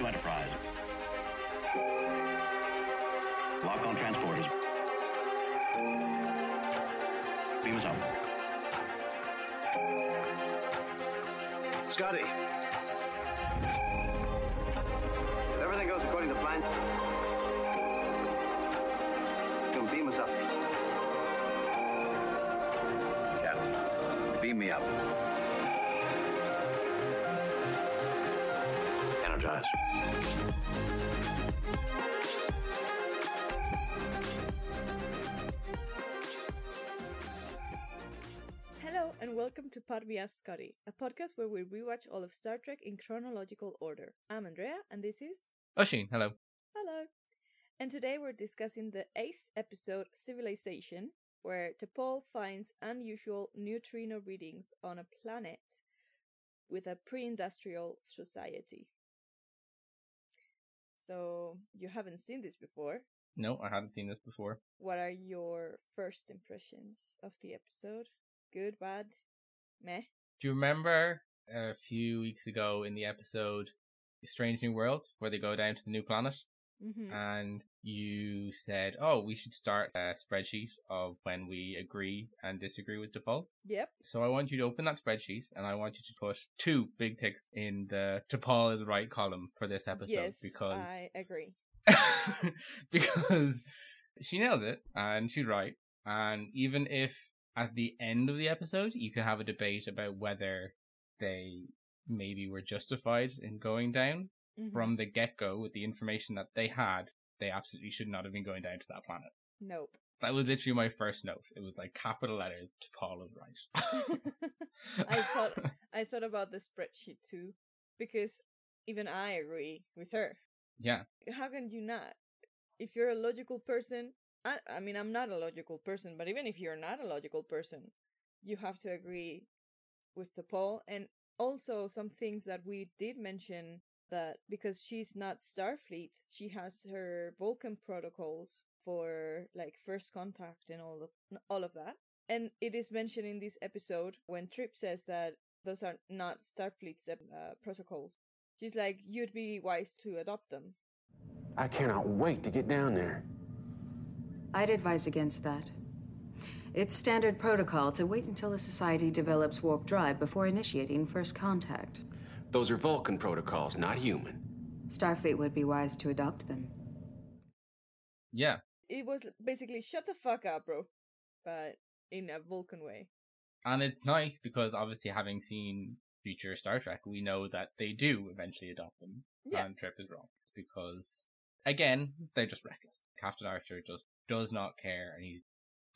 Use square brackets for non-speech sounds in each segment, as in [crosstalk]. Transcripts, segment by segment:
to Enterprise. Lock on transporters. Beam us up. Scotty. If everything goes according to plan, you can beam us up. Hello and welcome to Pod via Scotty, a podcast where we rewatch all of Star Trek in chronological order. I'm Andrea and this is Oshin, hello. Hello. And today we're discussing the eighth episode, Civilization, where T'Pol finds unusual neutrino readings on a planet with a pre-industrial society. So you haven't seen this before. No, I haven't seen this before. What are your first impressions of the episode? Good, bad, meh? Do you remember a few weeks ago in the episode Strange New World, where they go down to the new planet? Mm-hmm. And you said, oh, we should start a spreadsheet of when we agree and disagree with T'Pol. Yep. So I want you to open that spreadsheet and I want you to put two big ticks in the T'Pol is right column for this episode yes, because I agree. [laughs] because she nails it and she's right. And even if at the end of the episode you can have a debate about whether they maybe were justified in going down Mhm. from the get go with the information that they had, they absolutely should not have been going down to that planet. Nope. That was literally my first note. It was like capital letters to T'Pol is right. [laughs] I thought [laughs] I thought about the spreadsheet too, because even I agree with her. yeah. How can you not? If you're a logical person, I, I mean, I'm not a logical person, but even if you're not a logical person, you have to agree with the T'Pol. And also, some things that we did mention that because she's not Starfleet, she has her Vulcan protocols for like first contact and all of all of that. And it is mentioned in this episode when Trip says that those are not Starfleet's uh, protocols. She's like, you'd be wise to adopt them. I cannot wait to get down there. I'd advise against that. It's standard protocol to wait until a society develops warp drive before initiating first contact. Those are Vulcan protocols, not human. Starfleet would be wise to adopt them. Yeah. It was basically shut the fuck up, bro, but in a Vulcan way. And it's nice because obviously having seen future Star Trek, we know that they do eventually adopt them. Yeah. And Trip is wrong. Because again, they're just reckless. Captain Archer just does not care and he's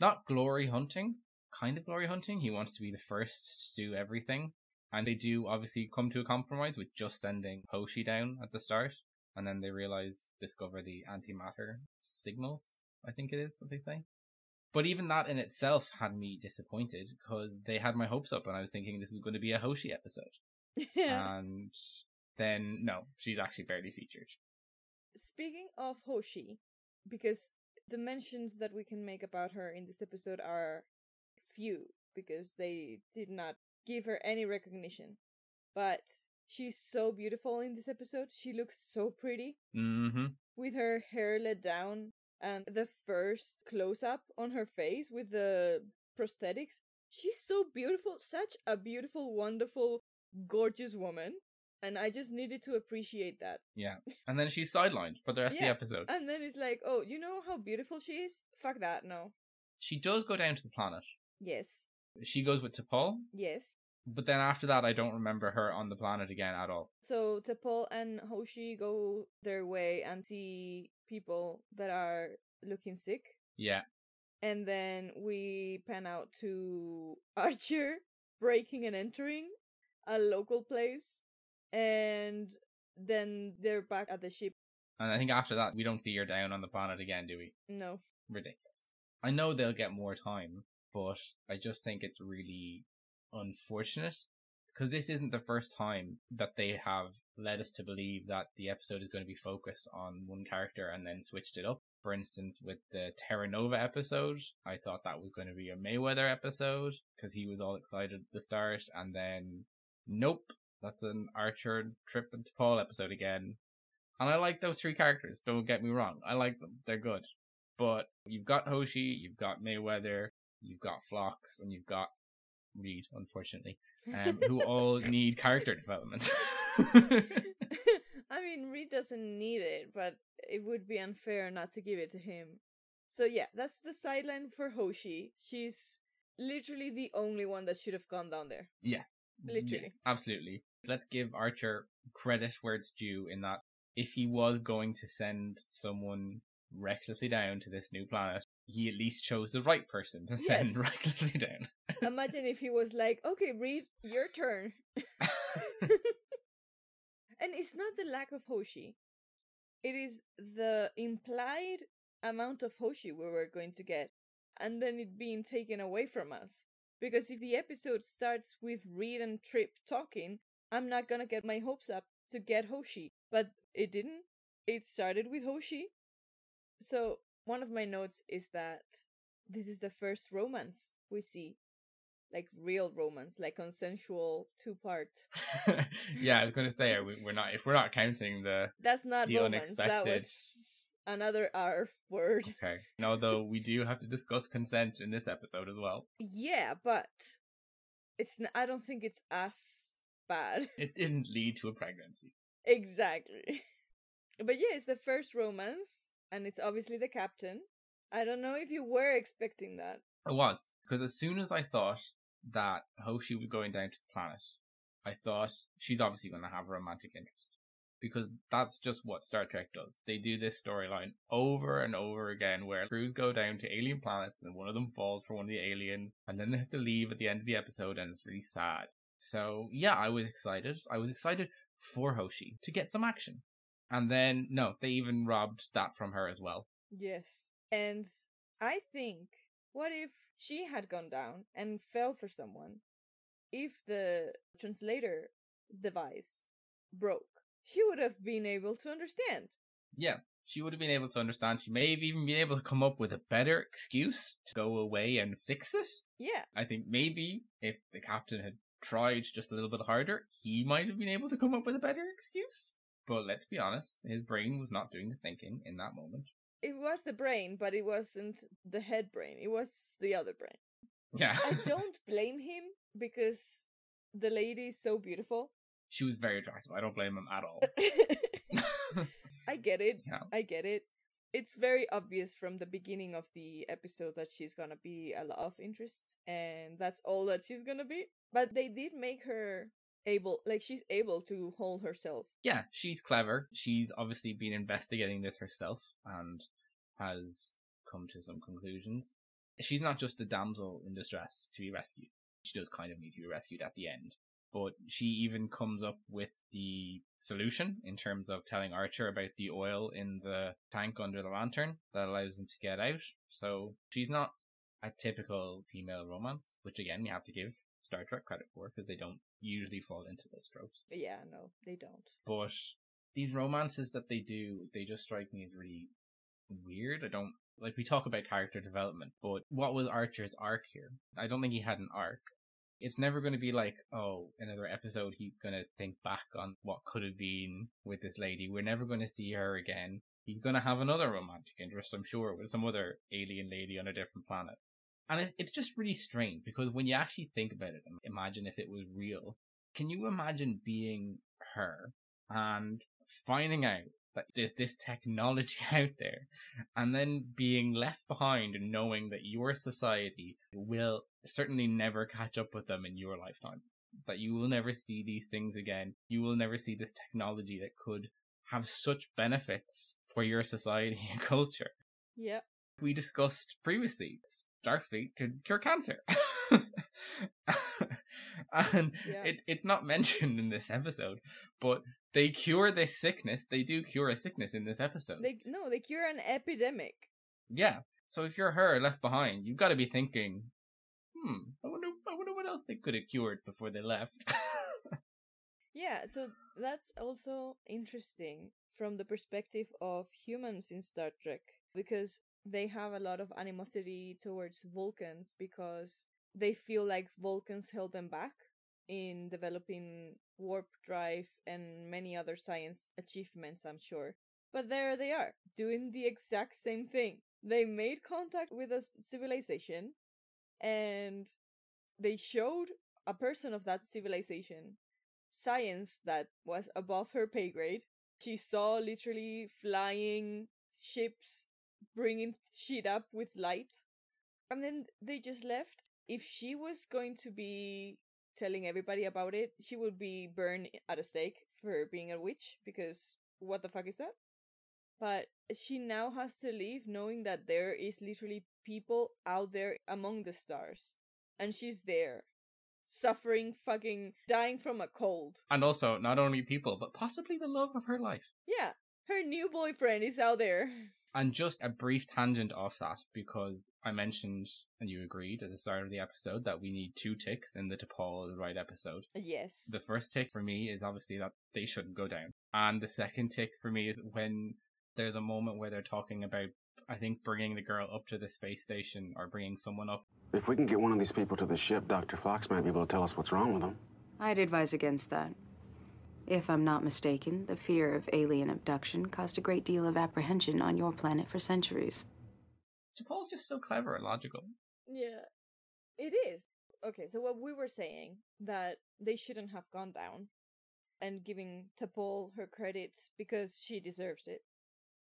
not glory hunting, kind of glory hunting. He wants to be the first to do everything. And they do obviously come to a compromise with just sending Hoshi down at the start. And then they realize, discover the antimatter signals, I think it is what they say. But even that in itself had me disappointed because they had my hopes up and I was thinking this is going to be a Hoshi episode. [laughs] And then, no, she's actually barely featured. Speaking of Hoshi, because the mentions that we can make about her in this episode are few, because they did not give her any recognition. But she's so beautiful in this episode. She looks so pretty Mm-hmm. with her hair let down and the first close up on her face with the prosthetics. She's so beautiful, such a beautiful, wonderful, gorgeous woman. And I just needed to appreciate that. Yeah. And then she's sidelined for the rest Yeah. of the episode. And then it's like, oh, you know how beautiful she is? Fuck that, no. She does go down to the planet. Yes. She goes with T'Pol, Yes. but then after that, I don't remember her on the planet again at all. So T'Pol and Hoshi go their way and see people that are looking sick. Yeah. And then we pan out to [laughs] Archer breaking and entering a local place. And then they're back at the ship. And I think after that, we don't see her down on the planet again, do we? No. Ridiculous. I know they'll get more time, but I just think it's really unfortunate because this isn't the first time that they have led us to believe that the episode is going to be focused on one character and then switched it up. For instance, with the Terra Nova episode, I thought that was going to be a Mayweather episode because he was all excited at the start, and then nope, that's an Archer Trip and T'Pol episode again. And I like those three characters, don't get me wrong. I like them. They're good. But you've got Hoshi, you've got Mayweather, you've got Phlox, and you've got Reed, unfortunately, um, who all [laughs] need character development. [laughs] [laughs] I mean, Reed doesn't need it, but it would be unfair not to give it to him. So yeah, that's the sideline for Hoshi. She's literally the only one that should have gone down there. Yeah. Literally. Yeah, absolutely. Let's give Archer credit where it's due in that if he was going to send someone recklessly down to this new planet, he at least chose the right person to send Yes. recklessly [laughs] down. Imagine if he was like, okay, Reed, your turn. [laughs] and it's not the lack of Hoshi, it is the implied amount of Hoshi we were going to get, and then it being taken away from us. Because if the episode starts with Reed and Trip talking, I'm not gonna get my hopes up to get Hoshi. But it didn't. It started with Hoshi. So, one of my notes is that this is the first romance we see. Like real romance, like consensual two part. [laughs] yeah, I was going to say we- we're not if we're not counting the That's not the romance. That was another R word. Okay, no, though we do have to discuss consent in this episode as well. Yeah, but it's. N- I don't think it's as bad. [laughs] It didn't lead to a pregnancy. exactly. [laughs] But yeah, it's the first romance, and it's obviously the captain. I don't know if you were expecting that. I was because as soon as I thought that Hoshi was going down to the planet, I thought she's obviously going to have a romantic interest because that's just what Star Trek does. They do this storyline over and over again where crews go down to alien planets and one of them falls for one of the aliens and then they have to leave at the end of the episode and it's really sad. So yeah, I was excited. I was excited for Hoshi to get some action. And then no, they even robbed that from her as well. Yes. And I think, what if she had gone down and fell for someone? If the translator device broke, she would have been able to understand. Yeah, she would have been able to understand. She may have even been able to come up with a better excuse to go away and fix it. Yeah. I think maybe if the captain had tried just a little bit harder, he might have been able to come up with a better excuse. But let's be honest, his brain was not doing the thinking in that moment. It was the brain, but it wasn't the head brain. It was the other brain. Yeah. I [laughs] don't blame him because the lady is so beautiful. she was very attractive. I don't blame him at all. [laughs] I get it. Yeah. I get it. It's very obvious from the beginning of the episode that she's gonna be a love interest, and that's all that she's gonna be. But they did make her able, like, she's able to hold herself. yeah, she's clever. She's obviously been investigating this herself and has come to some conclusions. She's not just a damsel in distress to be rescued. She does kind of need to be rescued at the end. But she even comes up with the solution in terms of telling Archer about the oil in the tank under the lantern that allows him to get out. So she's not a typical female romance, which again, we have to give Star Trek credit for because they don't usually fall into those tropes Yeah, no, they don't. but these romances that they do, they just strike me as really weird. I don't like we talk about character development, but what was Archer's arc here? I don't think he had an arc. It's never going to be like, oh, another episode he's going to think back on what could have been with this lady. We're never going to see her again. He's going to have another romantic interest, I'm sure, with some other alien lady on a different planet. And it's just really strange because when you actually think about it, imagine if it was real. Can you imagine being her and finding out that there's this technology [laughs] out there and then being left behind and knowing that your society will certainly never catch up with them in your lifetime? That you will never see these things again. You will never see this technology that could have such benefits for your society [laughs] and culture Yeah. We discussed previously, Starfleet could cure cancer. [laughs] and Yeah. it, it's not mentioned in this episode, but they cure this sickness. They do cure a sickness in this episode. They no, they cure an epidemic. yeah. So if you're her left behind, you've got to be thinking, hmm, I wonder, I wonder what else they could have cured before they left. [laughs] Yeah, so that's also interesting from the perspective of humans in Star Trek because they have a lot of animosity towards Vulcans because they feel like Vulcans held them back in developing warp drive and many other science achievements, I'm sure. But there they are, doing the exact same thing. They made contact with a civilization and they showed a person of that civilization science that was above her pay grade. She saw literally flying ships bringing shit up with light. And then they just left. If she was going to be telling everybody about it, she would be burned at a stake for being a witch because what the fuck is that? But she now has to leave knowing that there is literally people out there among the stars. And she's there suffering, fucking dying from a cold. And also, not only people, but possibly the love of her life. Yeah, her new boyfriend is out there. And just a brief tangent off that, because I mentioned, and you agreed at the start of the episode, that we need two ticks in the T'Pol the right episode. Yes. The first tick for me is obviously that they shouldn't go down. And the second tick for me is when there's a moment where they're talking about, I think, bringing the girl up to the space station or bringing someone up. If we can get one of these people to the ship, Dr. Phlox might be able to tell us what's wrong with them. I'd advise against that. If I'm not mistaken, the fear of alien abduction caused a great deal of apprehension on your planet for centuries. T'Pol's just so clever and logical. Yeah, it is. Okay, so what we were saying that they shouldn't have gone down and giving T'Pol her credit because she deserves it.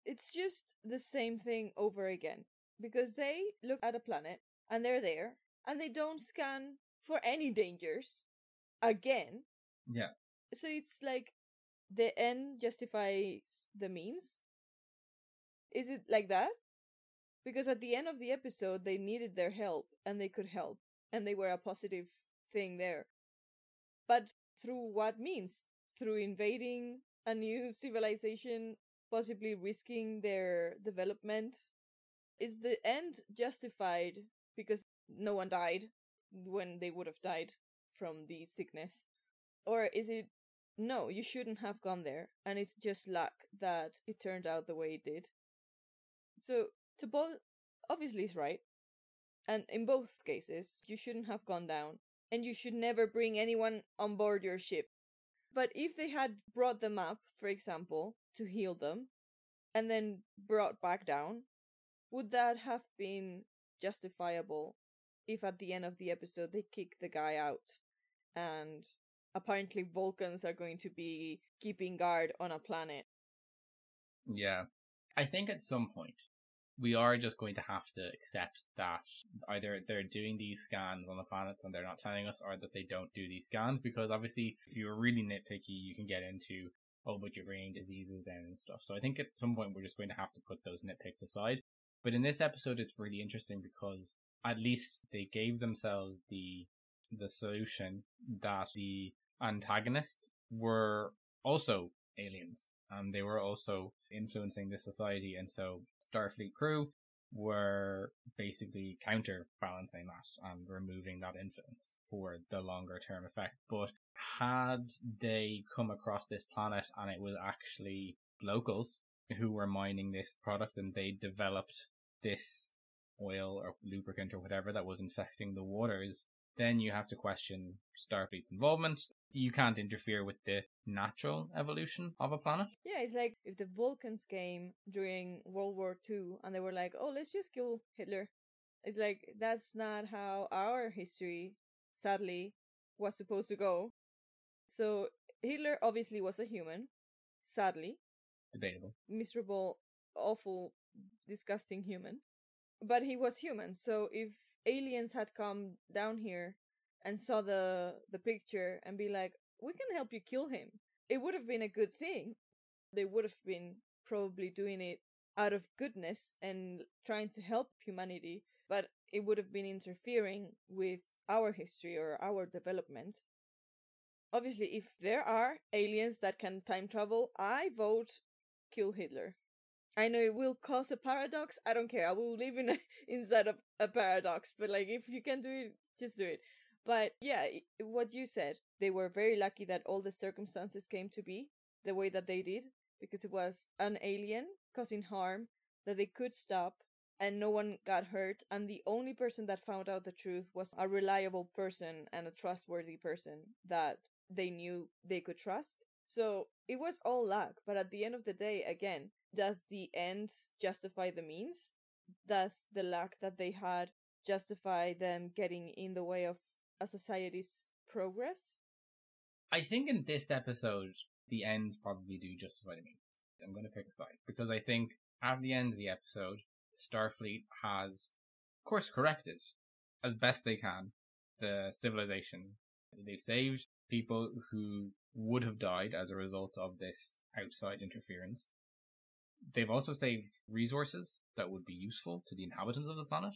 It's just the same thing over again because they look at a planet and they're there and they don't scan for any dangers again. Yeah. So it's like the end justifies the means. Is it like that? Because at the end of the episode, they needed their help and they could help, and they were a positive thing there. But through what means? Through invading a new civilization, possibly risking their development? Is the end justified because no one died when they would have died from the sickness? Or is it no, you shouldn't have gone there, and it's just luck that it turned out the way it did. So, T'Pol obviously is right. And in both cases, you shouldn't have gone down, and you should never bring anyone on board your ship. But if they had brought them up, for example, to heal them, and then brought back down, would that have been justifiable if at the end of the episode they kick the guy out and apparently Vulcans are going to be keeping guard on a planet. Yeah. I think at some point we are just going to have to accept that either they're doing these scans on the planets and they're not telling us or that they don't do these scans because obviously if you're really nitpicky you can get into oh but you're bringing diseases and stuff. So I think at some point we're just going to have to put those nitpicks aside. But in this episode it's really interesting because at least they gave themselves the the solution that the antagonists were also aliens. And they were also influencing the society and so starfleet crew were basically counterbalancing that and removing that influence for the longer term effect. But had they come across this planet and it was actually locals who were mining this product and they developed this oil or lubricant or whatever that was infecting the waters then you have to question Starfleet's involvement. You can't interfere with the natural evolution of a planet. Yeah, it's like if the Vulcans came during World War II and they were like, oh, let's just kill Hitler. It's like, that's not how our history, sadly, was supposed to go. So Hitler obviously was a human, sadly. Debatable. Miserable, awful, disgusting human. But he was human, so if aliens had come down here and saw the the picture and be like, "We can help you kill him." It would have been a good thing. They would have been probably doing it out of goodness and trying to help humanity, but it would have been interfering with our history or our development. Obviously, if there are aliens that can time travel, I vote kill Hitler. I know it will cause a paradox. I don't care. I will live in a, [laughs] inside of a paradox. But like, if you can do it, just do it. But yeah, what you said, they were very lucky that all the circumstances came to be the way that they did because it was an alien causing harm that they could stop and no one got hurt and the only person that found out the truth was a reliable person and a trustworthy person that they knew they could trust so it was all luck but at the end of the day again does the end justify the means does the luck that they had justify them getting in the way of a society's progress I think in this episode, the ends probably do justify the means. I'm going to pick a side because I think at the end of the episode, Starfleet has, course, corrected as best they can the civilization. They've saved people who would have died as a result of this outside interference. They've also saved resources that would be useful to the inhabitants of the planet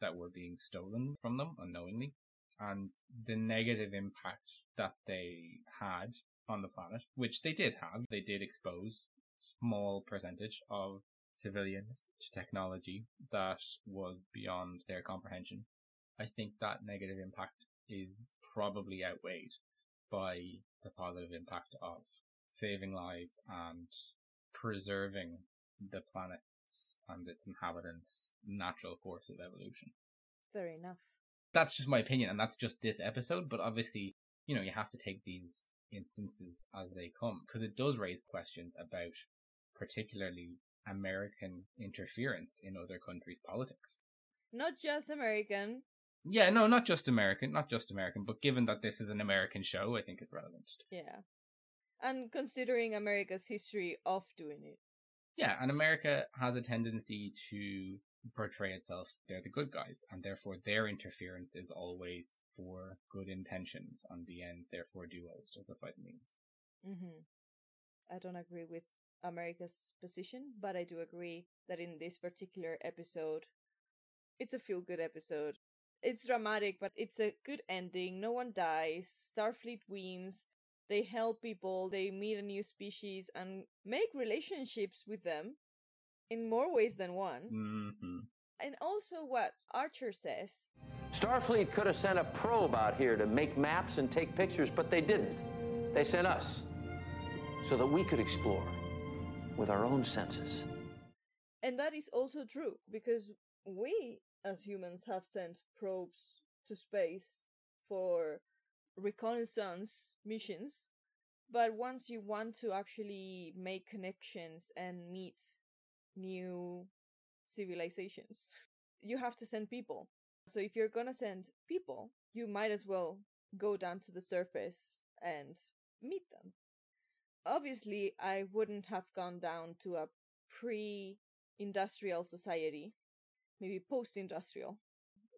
that were being stolen from them unknowingly and the negative impact that they had on the planet, which they did have. They did expose small percentage of civilians to technology that was beyond their comprehension. I think that negative impact is probably outweighed by the positive impact of saving lives and preserving the planet's and its inhabitants' natural course of evolution. fair enough That's just my opinion, and that's just this episode, but obviously, you know, you have to take these instances as they come, because it does raise questions about particularly American interference in other countries' politics. not just american Yeah, no, not just American, not just American, but given that this is an American show, I think it's relevant. yeah and considering america's history of doing it Yeah, and America has a tendency to portray itself they're the good guys, and therefore their interference is always for good intentions, On the end therefore do always justify the means. Mm-hmm. I don't agree with America's position, but I do agree that in this particular episode, it's a feel good episode. It's dramatic, but it's a good ending. No one dies. Starfleet wins. They help people. They meet a new species and make relationships with them in more ways than one. hmm And also, what Archer says Starfleet could have sent a probe out here to make maps and take pictures, but they didn't. They sent us so that we could explore with our own senses. And that is also true because we, as humans, have sent probes to space for reconnaissance missions. But once you want to actually make connections and meet new civilizations, you have to send people. So if you're gonna send people, you might as well go down to the surface and meet them. Obviously, I wouldn't have gone down to a pre industrial society, maybe post industrial,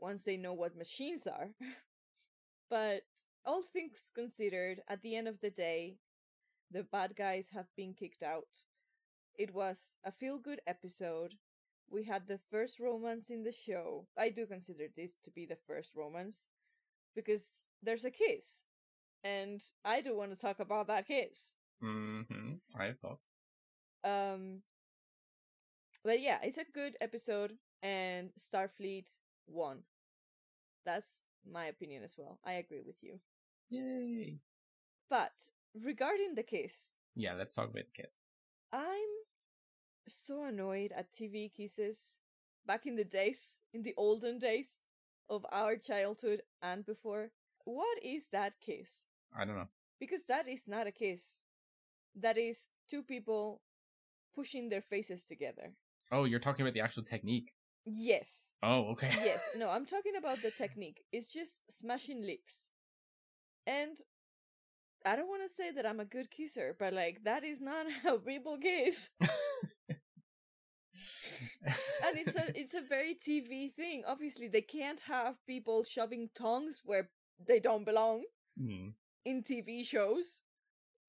once they know what machines are. [laughs] but all things considered, at the end of the day, the bad guys have been kicked out. It was a feel good episode. We had the first romance in the show. I do consider this to be the first romance because there's a kiss. And I do want to talk about that kiss. hmm I have thoughts. Um, but yeah, it's a good episode, and Starfleet won. That's my opinion as well. I agree with you. Yay! But regarding the kiss, Yeah, let's talk about the kiss. I'm so annoyed at TV kisses back in the days, in the olden days of our childhood and before. What is that kiss? I don't know. Because that is not a kiss. That is two people pushing their faces together. Oh, you're talking about the actual technique. Yes. Oh, okay. [laughs] yes, no, I'm talking about the technique. It's just smashing lips. And I don't want to say that I'm a good kisser, but like that is not [laughs] how people kiss. [laughs] and it's a it's a very TV thing. Obviously, they can't have people shoving tongues where they don't belong Hmm. in TV shows.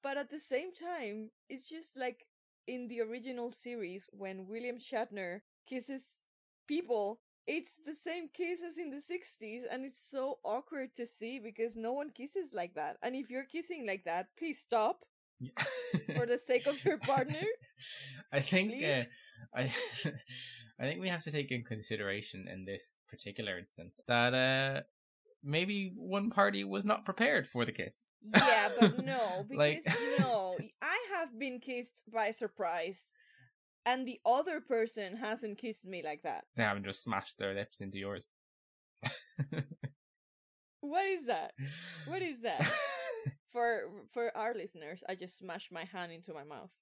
But at the same time, it's just like in the original series when William Shatner kisses people, it's the same kiss as in the 60s, and it's so awkward to see because no one kisses like that. And if you're kissing like that, please stop for the sake of your partner. [laughs] I think uh, I [laughs] I think we have to take in consideration in this particular instance that uh maybe one party was not prepared for the kiss. Yeah, but no, [laughs] Like- because no, I have been kissed by surprise. And the other person hasn't kissed me like that. They haven't just smashed their lips into yours. [laughs] What is that? What is that? [laughs] for for our listeners, I just smashed my hand into my mouth.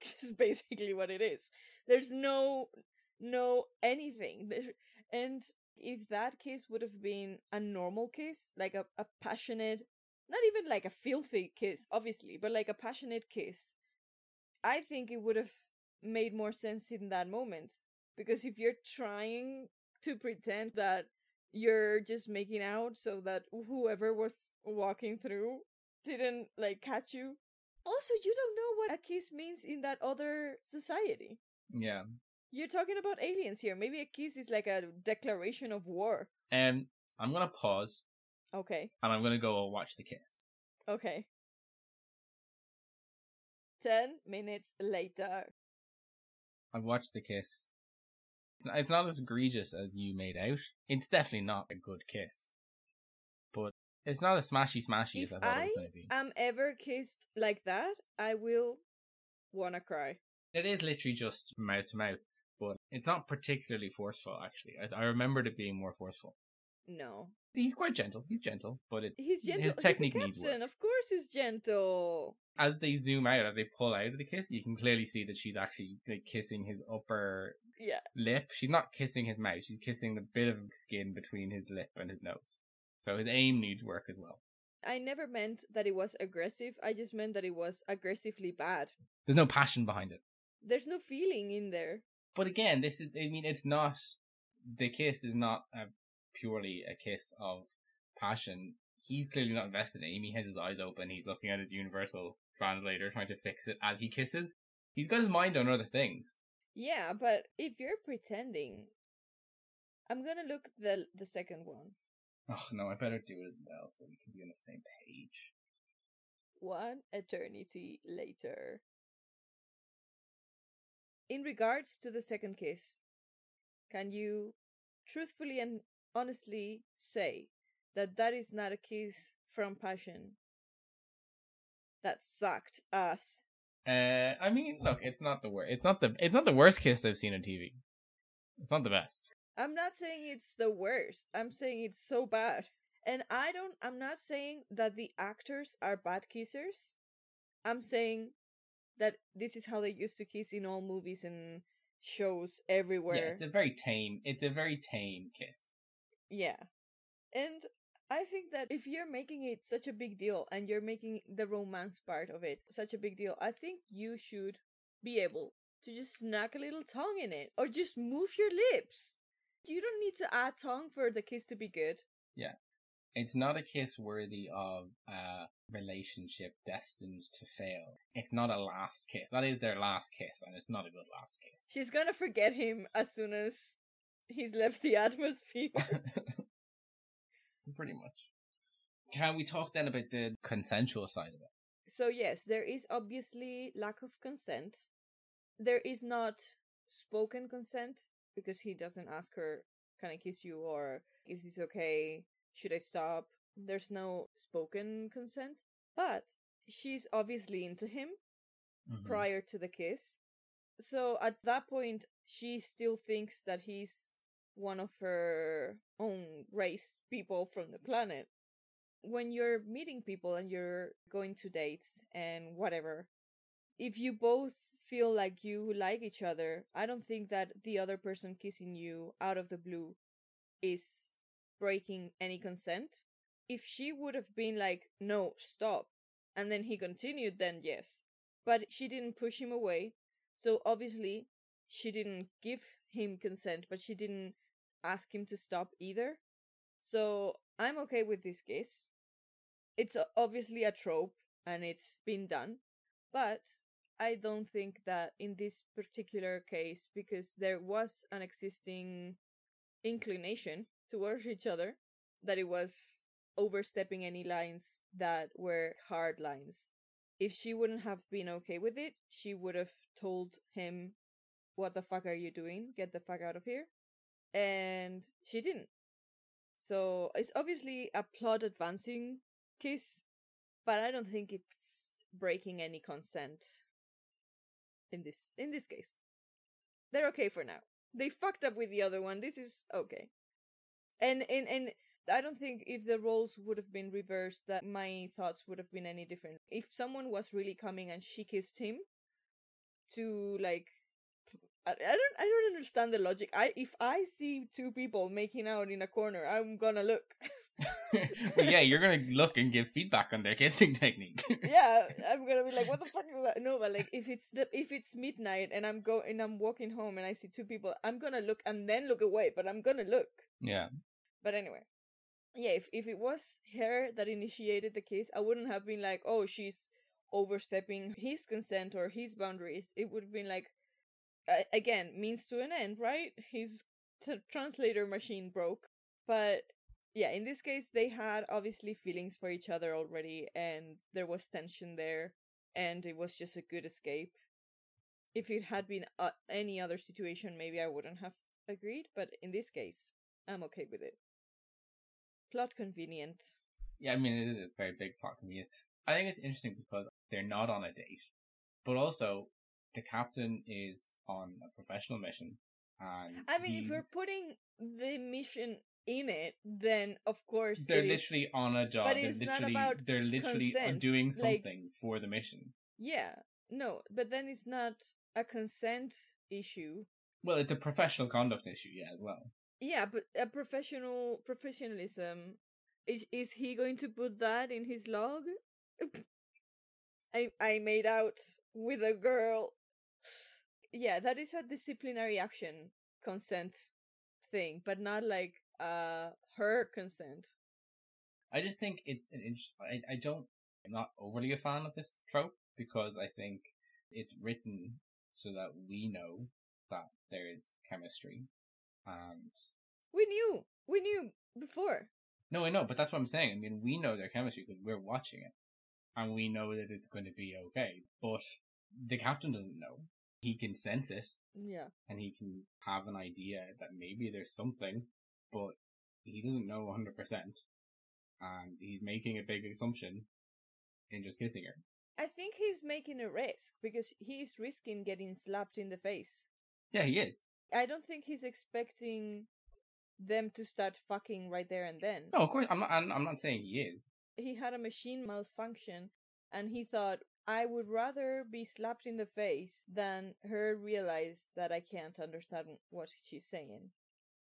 [laughs] It's basically what it is. There's no no anything. There, and if that kiss would have been a normal kiss, like a, a passionate not even like a filthy kiss, obviously, but like a passionate kiss, I think it would have made more sense in that moment. Because if you're trying to pretend that you're just making out so that whoever was walking through didn't like catch you. Also, you don't know what a kiss means in that other society. yeah. You're talking about aliens here. Maybe a kiss is like a declaration of war. Um, I'm gonna pause Okay. and I'm gonna go watch the kiss. Okay. 10 minutes later. I've watched the kiss. It's not, it's not as egregious as you made out. It's definitely not a good kiss, but it's not as smashy smashy If as I thought it was going to be. am ever kissed like that, I will wanna cry. It is literally just mouth to mouth, but it's not particularly forceful. Actually, I, I remembered it being more forceful. No. He's quite gentle. He's gentle, but it He's gentle. his technique He's a needs captain. work. Of course he's gentle. As they zoom out, as they pull out of the kiss, you can clearly see that she's actually like kissing his upper Yeah. lip. She's not kissing his mouth. She's kissing the bit of skin between his lip and his nose. So his aim needs work as well. I never meant that it was aggressive. I just meant that it was aggressively bad. There's no passion behind it. There's no feeling in there. But again, this is, I mean, it's not, the kiss is not a, purely a kiss of passion. He's clearly not invested in it. He has his eyes open. He's looking at his universal translator, trying to fix it as he kisses. He's got his mind on other things. Yeah, but if you're pretending, I'm gonna look the the second one. Oh no, I better do it as well so we can be on the same page. One eternity later. In regards to the second kiss, can you truthfully and honestly say that that is not a kiss from passion? That sucked us. Uh, I mean, look, it's not the worst. It's not the. It's not the worst kiss I've seen on TV. It's not the best. I'm not saying it's the worst. I'm saying it's so bad. And I don't I'm not saying that the actors are bad kissers. I'm saying that this is how they used to kiss in all movies and shows everywhere. Yeah, it's a very tame. It's a very tame kiss. Yeah. And I think that if you're making it such a big deal and you're making the romance part of it such a big deal, I think you should be able to just snack a little tongue in it or just move your lips. You don't need to add tongue for the kiss to be good. Yeah. It's not a kiss worthy of a relationship destined to fail. It's not a last kiss. That is their last kiss, and it's not a good last kiss. She's gonna forget him as soon as he's left the [laughs] atmosphere. [laughs] Pretty much. Can we talk then about the consensual side of it? so yes, there is obviously lack of consent. There is not spoken consent because he doesn't ask her, "Can I kiss you?" or "Is this okay? Should I stop?" There's no spoken consent, but she's obviously into him Mhm. prior to the kiss. So at that point, she still thinks that he's one of her own race people from the planet. When you're meeting people and you're going to dates and whatever, if you both feel like you like each other, I don't think that the other person kissing you out of the blue is breaking any consent. If she would have been like, no, stop, and then he continued, then yes but she didn't push him away. So obviously, she didn't give him consent, but she didn't ask him to stop either. So I'm okay with this case. It's obviously a trope and it's been done, but I don't think that in this particular case, because there was an existing inclination towards each other, that it was overstepping any lines that were hard lines if she wouldn't have been okay with it, she would have told him, What the fuck are you doing? Get the fuck out of here. And she didn't. So it's obviously a plot advancing kiss, but I don't think it's breaking any consent in this in this case. they're okay for now. They fucked up with the other one. This is okay. And and and I don't think if the roles would have been reversed that my thoughts would have been any different. If someone was really coming and she kissed him to like I, I don't I don't understand the logic. I if I see two people making out in a corner, I'm gonna look. [laughs] well, yeah, you're gonna look and give feedback on their kissing [laughs] technique. yeah, I'm gonna be like, what the fuck is that? No, but like if it's the if it's midnight and I'm go and I'm walking home and I see two people, I'm gonna look and then look away, but I'm gonna look. yeah. But anyway, yeah, if if it was her that initiated the kiss, I wouldn't have been like, oh, she's overstepping his consent or his boundaries. It would have been like, again, means to an end, right? His t- translator machine broke, but yeah, in this case, they had obviously feelings for each other already, and there was tension there, and it was just a good escape. If it had been uh, any other situation, maybe I wouldn't have agreed, but in this case, I'm okay with it. Plot convenient. Yeah, I mean, it is a very big plot convenience. I think it's interesting because they're not on a date, but also the captain is on a professional mission. And I mean, if he- we're putting the mission in it, then of course they're it is- literally on a job, but they're it's not literally about they're literally consent, doing like- something for the mission. Yeah, no, but then it's not a consent issue. Well, it's a professional conduct issue, yeah, as well. Yeah, but a professional professionalism is is he going to put that in his log? [laughs] I I made out with a girl. Yeah, that is a disciplinary action consent thing, but not like uh her consent. I just think it's an interest. I, I don't. I'm not overly a fan of this trope because I think it's written so that we know that there is chemistry, and We knew. We knew before. no, I know, but that's what I'm saying. I mean, we know their chemistry because we're watching it, and we know that it's going to be okay. But the captain doesn't know. He can sense it, Yeah. and he can have an idea that maybe there's something, but he doesn't know 100%. And he's making a big assumption in just kissing her. I think he's making a risk because he's risking getting slapped in the face. Yeah, he is. I don't think he's expecting them to start fucking right there and then. No, of course, I'm not, I'm, I'm not saying he is. He had a machine malfunction and he thought, I would rather be slapped in the face than her realize that I can't understand what she's saying.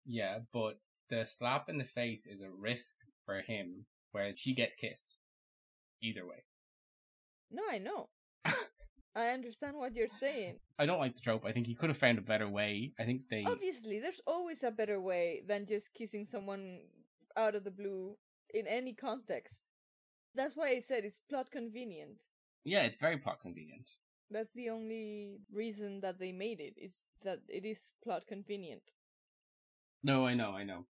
Yeah, but the slap in the face is a risk for him, whereas she gets kissed. Either way. No, I know. [laughs] I understand what you're saying. I don't like the trope. I think he could have found a better way. I think they. Obviously, there's always a better way than just kissing someone out of the blue in any context. That's why I said it's plot convenient. Yeah, it's very plot convenient. That's the only reason that they made it, is that it is plot convenient. No, I know, I know.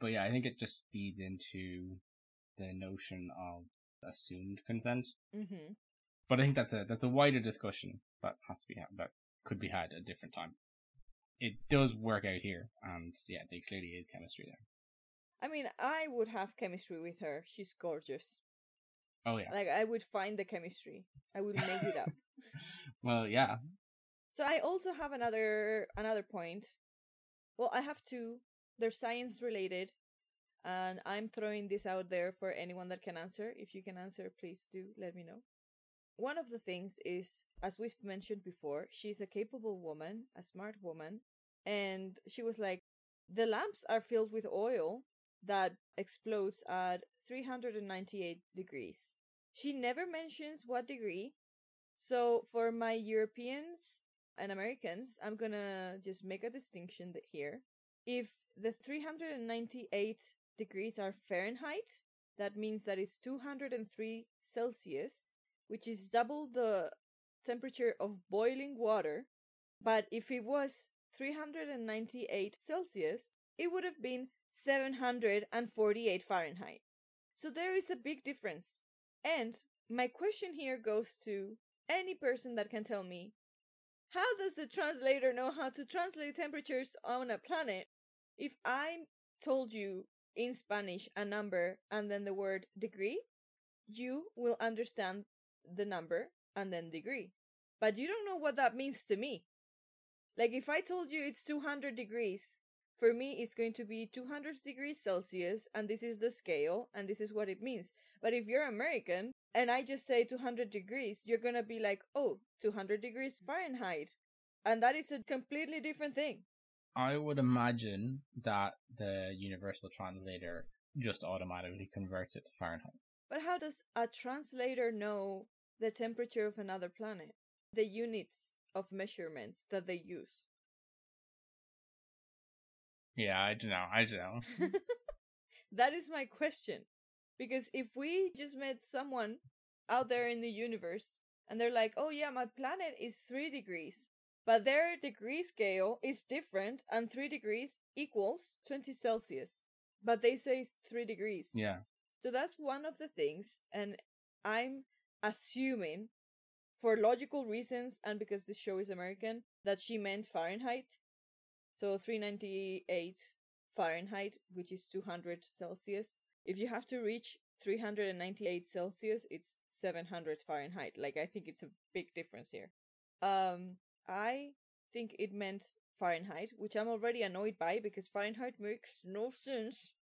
But yeah, I think it just feeds into the notion of assumed consent. Mm-hmm. But I think that's a that's a wider discussion that has to be had, that could be had at a different time. It does work out here, and yeah, there clearly is chemistry there. I mean, I would have chemistry with her. She's gorgeous. Oh yeah. Like, I would find the chemistry. I would make it up. [laughs] well, yeah. So I also have another another point. Well, I have two. They're science related, and I'm throwing this out there for anyone that can answer. If you can answer, please do let me know. One of the things is, as we've mentioned before, she's a capable woman, a smart woman, and she was like, the lamps are filled with oil that explodes at 398 degrees. She never mentions what degree, so for my Europeans and Americans, I'm gonna just make a distinction here. If the 398 degrees are Fahrenheit, that means that it's 203 Celsius, which is double the temperature of boiling water. But if it was 398 Celsius, it would have been 748 Fahrenheit. So there is a big difference. And my question here goes to any person that can tell me how does the translator know how to translate temperatures on a planet if I told you in Spanish a number and then the word degree? You will understand the number and then degree. But you don't know what that means to me. Like if I told you it's 200 degrees, for me it's going to be 200 degrees Celsius and this is the scale and this is what it means. But if you're American and I just say 200 degrees, you're going to be like, "Oh, 200 degrees Fahrenheit." And that is a completely different thing. I would imagine that the universal translator just automatically converts it to Fahrenheit. But how does a translator know the temperature of another planet? The units of measurement that they use. Yeah, I don't know. I don't know. [laughs] that is my question. Because if we just met someone out there in the universe and they're like, oh yeah, my planet is three degrees, but their degree scale is different and three degrees equals 20 Celsius. But they say it's three degrees. yeah. So that's one of the things, and I'm assuming, for logical reasons and because this show is American, that she meant Fahrenheit. So 398 Fahrenheit, which is 200 Celsius. If you have to reach 398 Celsius, it's 700 Fahrenheit. Like, I think it's a big difference here. Um, I think it meant Fahrenheit, which I'm already annoyed by because Fahrenheit makes no sense. [laughs]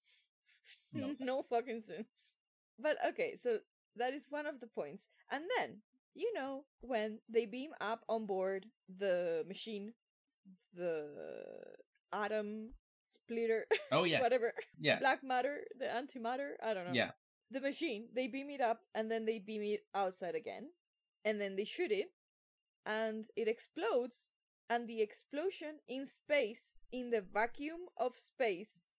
No no fucking sense. But okay, so that is one of the points. And then, you know, when they beam up on board the machine, the atom splitter, Oh [laughs] yeah. whatever, Yeah. black matter, the antimatter, I don't know. Yeah. The machine, they beam it up and then they beam it outside again. And then they shoot it and it explodes. And the explosion in space, in the vacuum of space,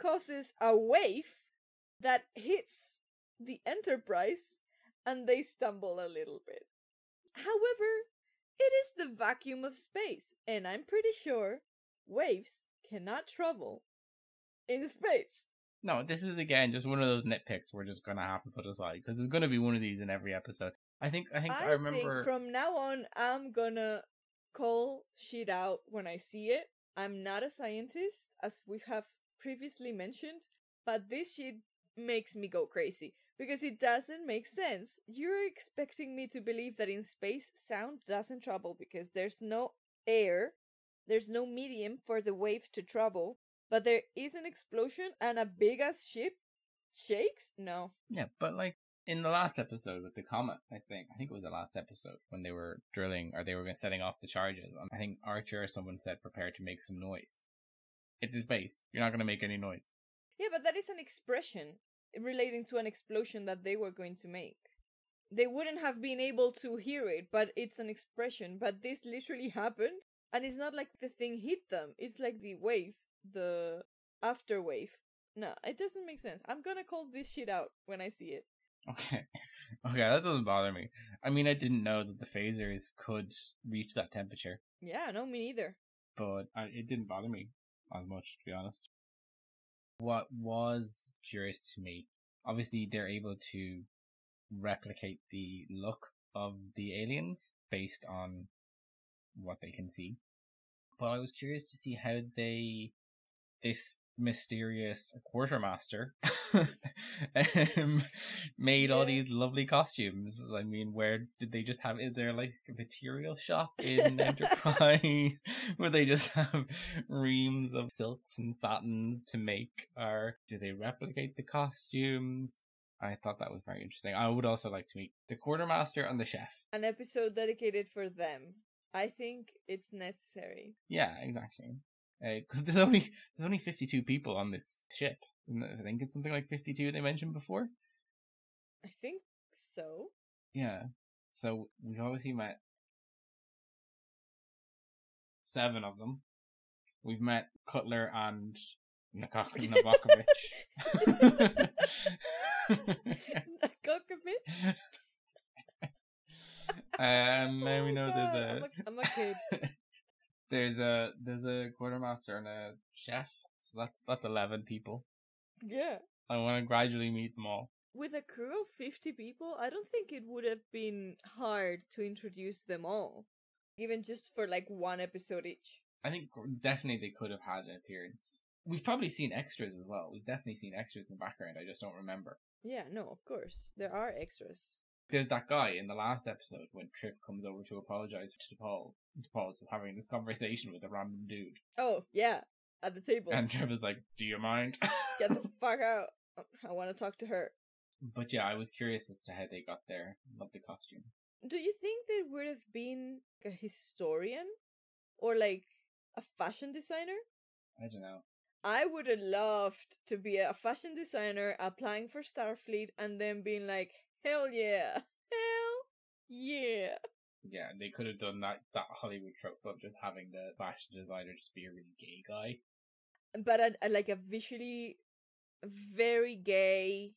causes a wave that hits the Enterprise and they stumble a little bit. However, it is the vacuum of space, and I'm pretty sure waves cannot travel in space. No, this is again just one of those nitpicks we're just gonna have to put aside because there's gonna be one of these in every episode. I think I think I, I remember think from now on, I'm gonna call shit out when I see it. I'm not a scientist, as we have previously mentioned, but this shit makes me go crazy because it doesn't make sense. You're expecting me to believe that in space sound doesn't travel because there's no air, there's no medium for the waves to travel, but there is an explosion and a big ass ship shakes? No. Yeah, but like in the last episode with the comet, I think I think it was the last episode when they were drilling or they were setting off the charges. I think Archer or someone said prepare to make some noise. It's his base. You're not gonna make any noise. Yeah, but that is an expression relating to an explosion that they were going to make. They wouldn't have been able to hear it, but it's an expression. But this literally [laughs] happened, and it's not like the thing hit them. It's like the wave, the after wave. No, it doesn't make sense. I'm gonna call this shit out when I see it. Okay. [laughs] Okay, that doesn't bother me. I mean I didn't know that the phasers could reach that temperature, Yeah, no, me neither. but I, it didn't bother me as much, to be honest. What was curious to me, obviously they're able to replicate the look of the aliens based on what they can see. But I was curious to see how they, this mysterious quartermaster, [laughs] [laughs] um, made all these lovely costumes. I mean, where did they just have? Is there like a material shop in [laughs] Enterprise where they just have reams of silks and satins to make, or do they replicate the costumes? I thought that was very interesting. I would also like to meet the quartermaster and the chef. An episode dedicated for them. I think it's necessary. Yeah, exactly. Because there's only there's only 52 people on this ship. I think it's something like 52 they mentioned before. I think so. Yeah. So we've obviously met seven of them. We've met Cutler and Nakak- Novakovich. Kokovich? um, now we Oh know God, there's I'm a, a, I'm a kid. [laughs] there's a there's a quartermaster and a chef. So that's that's eleven people. Yeah. I want to gradually meet them all. With a crew of 50 people, I don't think it would have been hard to introduce them all. Even just for like one episode each. I think definitely they could have had an appearance. We've probably seen extras as well. We've definitely seen extras in the background. I just don't remember. Yeah, no, of course. There are extras. There's that guy in the last episode when Trip comes over to apologize to Paul. T'Pol's just having this conversation with a random dude. Oh, yeah. At the table. And Trip is like, Do you mind? [laughs] Get the fuck out. I want to talk to her. but yeah, I was curious as to how they got there. Love the costume. Do you think they would have been a historian or like a fashion designer? I don't know. I would have loved to be a fashion designer applying for Starfleet and then being like, hell yeah, hell yeah. Yeah, they could have done that that Hollywood trope of just having the fashion designer just be a really gay guy. But a, a, like a visually very gay,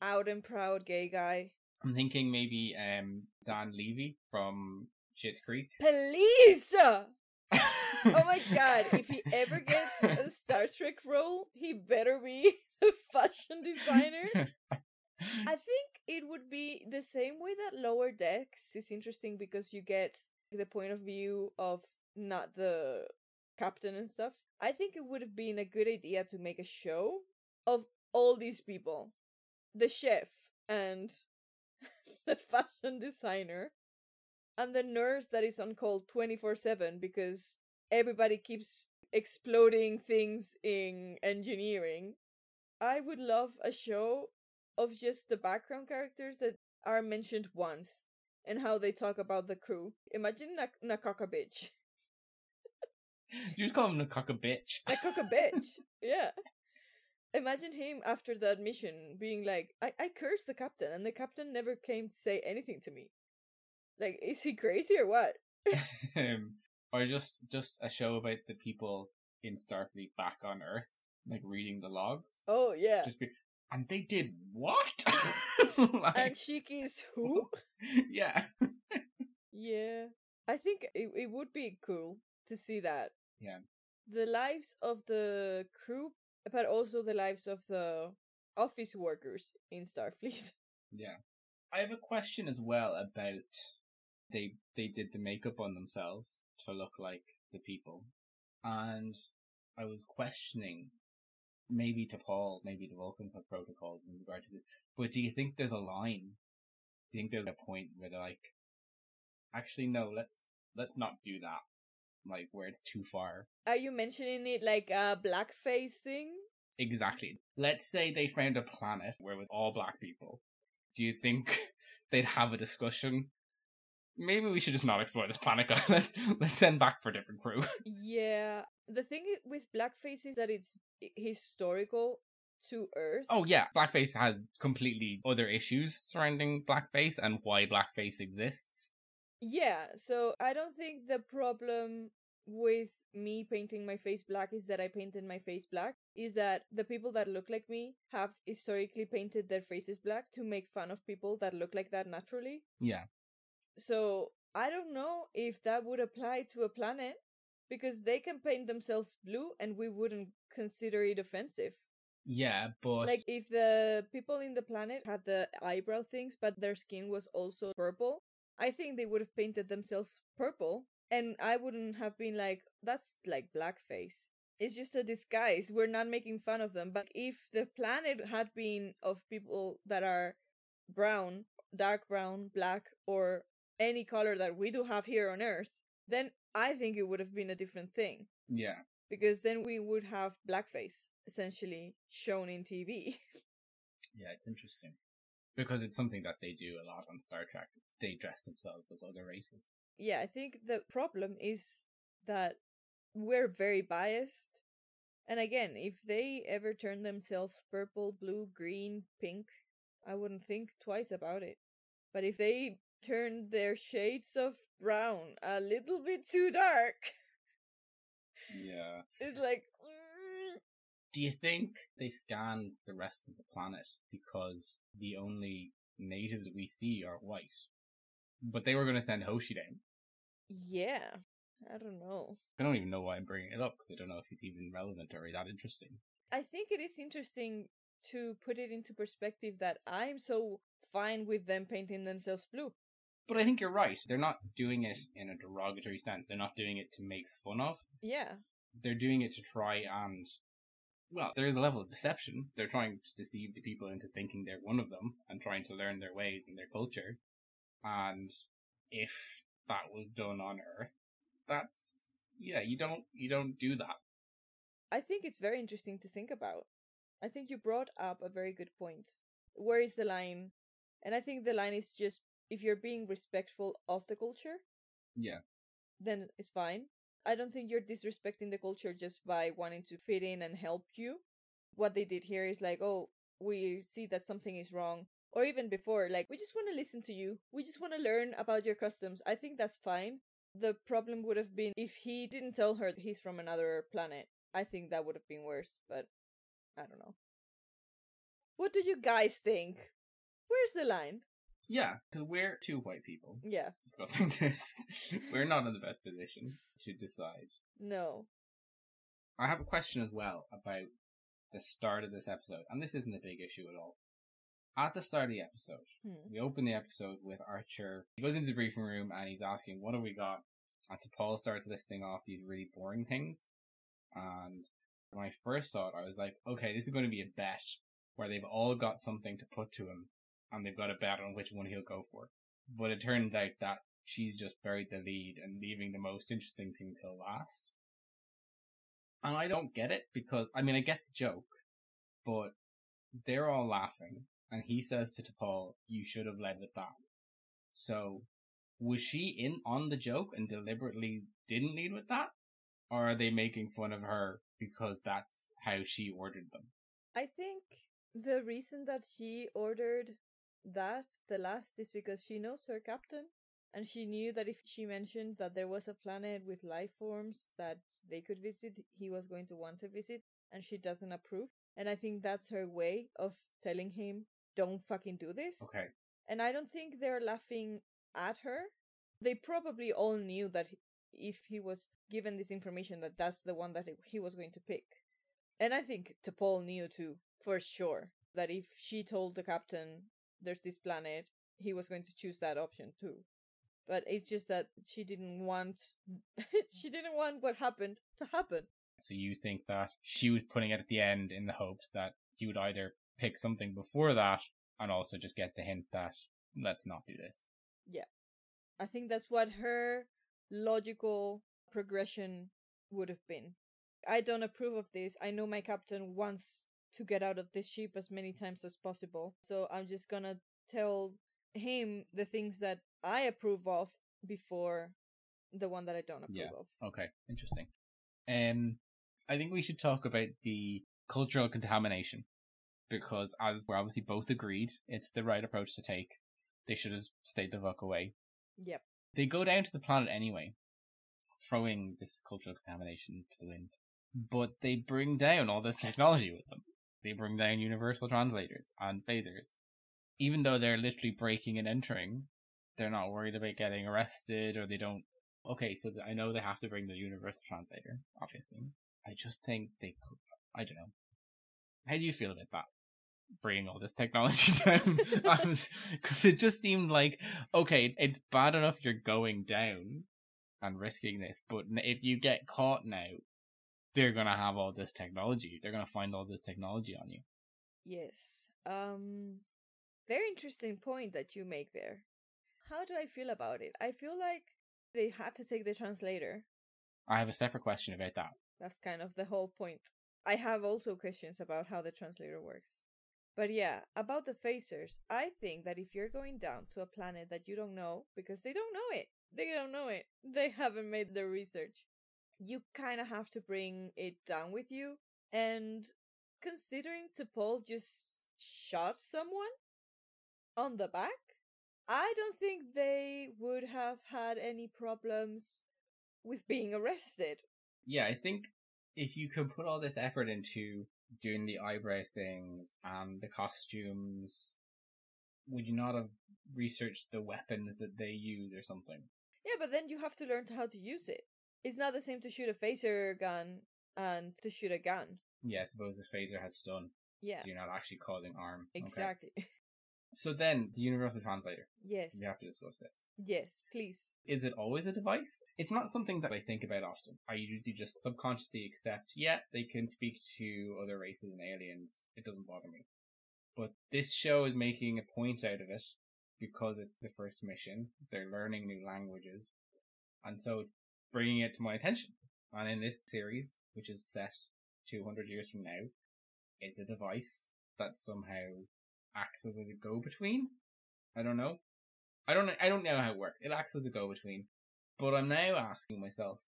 out and proud gay guy. I'm thinking maybe um Dan Levy from Schitt's Creek. Please! Oh my god, if he ever [laughs] gets a Star Trek role, he better be [laughs] a fashion designer. [laughs] I think it would be the same way that Lower Decks is interesting because you get the point of view of not the captain and stuff. I think it would have been a good idea to make a show of all these people the chef and [laughs] the fashion designer and the nurse that is on call 24 7 because everybody keeps exploding things in engineering. I would love a show of just the background characters that are mentioned once and how they talk about the crew. Imagine Nak- Nakaka bitch. [laughs] you just call him Nakaka bitch. [laughs] Nakaka bitch. yeah. Imagine him after that mission being like, I, I cursed the captain and the captain never came to say anything to me. Like, is he crazy or what? or just just a show about the people in Starfleet back on Earth, like reading the logs. Oh yeah. Just be, and they did what? [laughs] like, and Shiki's who? [laughs] yeah. yeah. I think it, it would be cool to see that. Yeah. The lives of the crew, but also the lives of the office workers in Starfleet. [laughs] Yeah. I have a question as well about they they did the makeup on themselves to look like the people. And I was questioning maybe T'Pol, maybe the Vulcans have protocols in regard to this. But do you think there's a line? Do you think there's a point where they're like, actually no, let's let's not do that. Like where it's too far. Are you mentioning it like a blackface thing? Exactly. Let's say they found a planet where with all black people. Do you think [laughs] they'd have a discussion? Maybe we should just not explore this planet. [laughs] guys. Let's let's send back for a different crew. Yeah. The thing with blackface is that it's historical to Earth. Oh yeah, blackface has completely other issues surrounding blackface and why blackface exists. Yeah, so I don't think the problem with me painting my face black is that I painted my face black, is that the people that look like me have historically painted their faces black to make fun of people that look like that naturally. Yeah. So I don't know if that would apply to a planet because they can paint themselves blue and we wouldn't consider it offensive. Yeah, but Like if the people in the planet had the eyebrow things but their skin was also purple, I think they would have painted themselves purple and I wouldn't have been like that's like blackface. It's just a disguise. We're not making fun of them. But if the planet had been of people that are brown, dark brown, black, or any color that we do have here on Earth, then I think it would have been a different thing. yeah. Because then we would have blackface essentially shown in TV. Yeah, it's interesting. Because it's something that they do a lot on Star Trek. They dress themselves as other races. yeah, I think the problem is that we're very biased. And again, if they ever turn themselves purple, blue, green, pink, I wouldn't think twice about it. But if they turn their shades of brown a little bit too dark, Yeah. [laughs] it's like, mm, Do you think they scanned the rest of the planet because the only natives we see are white? But they were going to send Hoshi down. yeah, I don't know. I don't even know why I'm bringing it up because I don't know if it's even relevant or that interesting. I think it is interesting to put it into perspective that I'm so fine with them painting themselves blue. But I think you're right. They're not doing it in a derogatory sense. They're not doing it to make fun of. Yeah, They're doing it to try and, well, they're the level of deception. They're trying to deceive the people into thinking they're one of them and trying to learn their ways and their culture. And if that was done on Earth, that's yeah, you don't you don't do that. I think it's very interesting to think about. I think you brought up a very good point. Where is the line? And I think the line is just if you're being respectful of the culture, Yeah. then it's fine. I don't think you're disrespecting the culture just by wanting to fit in and help you. What they did here is like, oh, we see that something is wrong. Or even before, like, we just want to listen to you. We just want to learn about your customs. I think that's fine. The problem would have been if he didn't tell her he's from another planet. I think that would have been worse, but I don't know. What do you guys think? Where's the line? Yeah, because we're two white people Yeah, discussing [laughs] this. we're not in the best position to decide. no. I have a question as well about the start of this episode, and this isn't a big issue at all. At the start of the episode, Hmm. we open the episode with Archer. He goes into the briefing room and he's asking, "What have we got?" And T'Pol starts listing off these really boring things. And when I first saw it, I was like, "Okay, this is going to be a bet where they've all got something to put to him, and they've got a bet on which one he'll go for." But it turned out that she's just buried the lead and leaving the most interesting thing till last. And I don't get it because, I mean, I get the joke, but they're all laughing and he says to T'Pol, you should have led with that. So, was she in on the joke and deliberately didn't lead with that? Or are they making fun of her because that's how she ordered them? I think the reason that she ordered that the last is because she knows her captain and she knew that if she mentioned that there was a planet with life forms that they could visit, he was going to want to visit and she doesn't approve. And I think that's her way of telling him, don't fucking do this. Okay. And I don't think they're laughing at her. They probably all knew that if he was given this information, that that's the one that he was going to pick. And I think T'Pol knew too, for sure, that if she told the captain there's this planet, he was going to choose that option too. But it's just that she didn't want [laughs] she didn't want what happened to happen. So you think that she was putting it at the end in the hopes that he would either pick something before that and also just get the hint that let's not do this. Yeah. I think that's what her logical progression would have been. I don't approve of this. I know my captain wants to get out of this ship as many times as possible. So I'm just gonna tell him the things that I approve of before the one that I don't approve Yeah. of. Okay, interesting. Um, I think we should talk about the cultural contamination because, as we're obviously both agreed, it's the right approach to take. They should have stayed the fuck away. Yep. They go down to the planet anyway, throwing this cultural contamination to the wind. But they bring down all this technology with them. They bring down universal translators and phasers. Even though they're literally breaking and entering, they're not worried about getting arrested or they don't okay, so I know they have to bring the universal translator, obviously. I just think they could, I don't know. How do you feel about that? Bringing all this technology [laughs] down? Um, because it just seemed like, okay, it's bad enough you're going down and risking this, but if you get caught now, they're gonna have all this technology. They're gonna find all this technology on you. Yes. Um very interesting point that you make there. How do I feel about it? I feel like they had to take the translator. I have a separate question about that. That's kind of the whole point. I have also questions about how the translator works. But yeah, about the phasers, I think that if you're going down to a planet that you don't know, because they don't know it, they don't know it, they haven't made the research, you kind of have to bring it down with you. And considering T'Pol just shot someone on the back, I don't think they would have had any problems with being arrested. Yeah, I think if you could put all this effort into doing the eyebrow things and the costumes, would you not have researched the weapons that they use or something? Yeah, but then you have to learn how to use it. It's not the same to shoot a phaser gun and to shoot a gun. Yeah, I suppose the phaser has stun, Yeah, so you're not actually causing harm. Okay. exactly. [laughs] So then, the universal translator. yes. We have to discuss this. Yes, please. Is it always a device? It's not something that I think about often. I usually just subconsciously accept, yeah, they can speak to other races and aliens. It doesn't bother me. But this show is making a point out of it because it's the first mission. They're learning new languages. And so it's bringing it to my attention. And in this series, which is set 200 years from now, it's a device that somehow acts as a go-between. I don't know. I don't, I don't know how it works. It acts as a go-between. But I'm now asking myself,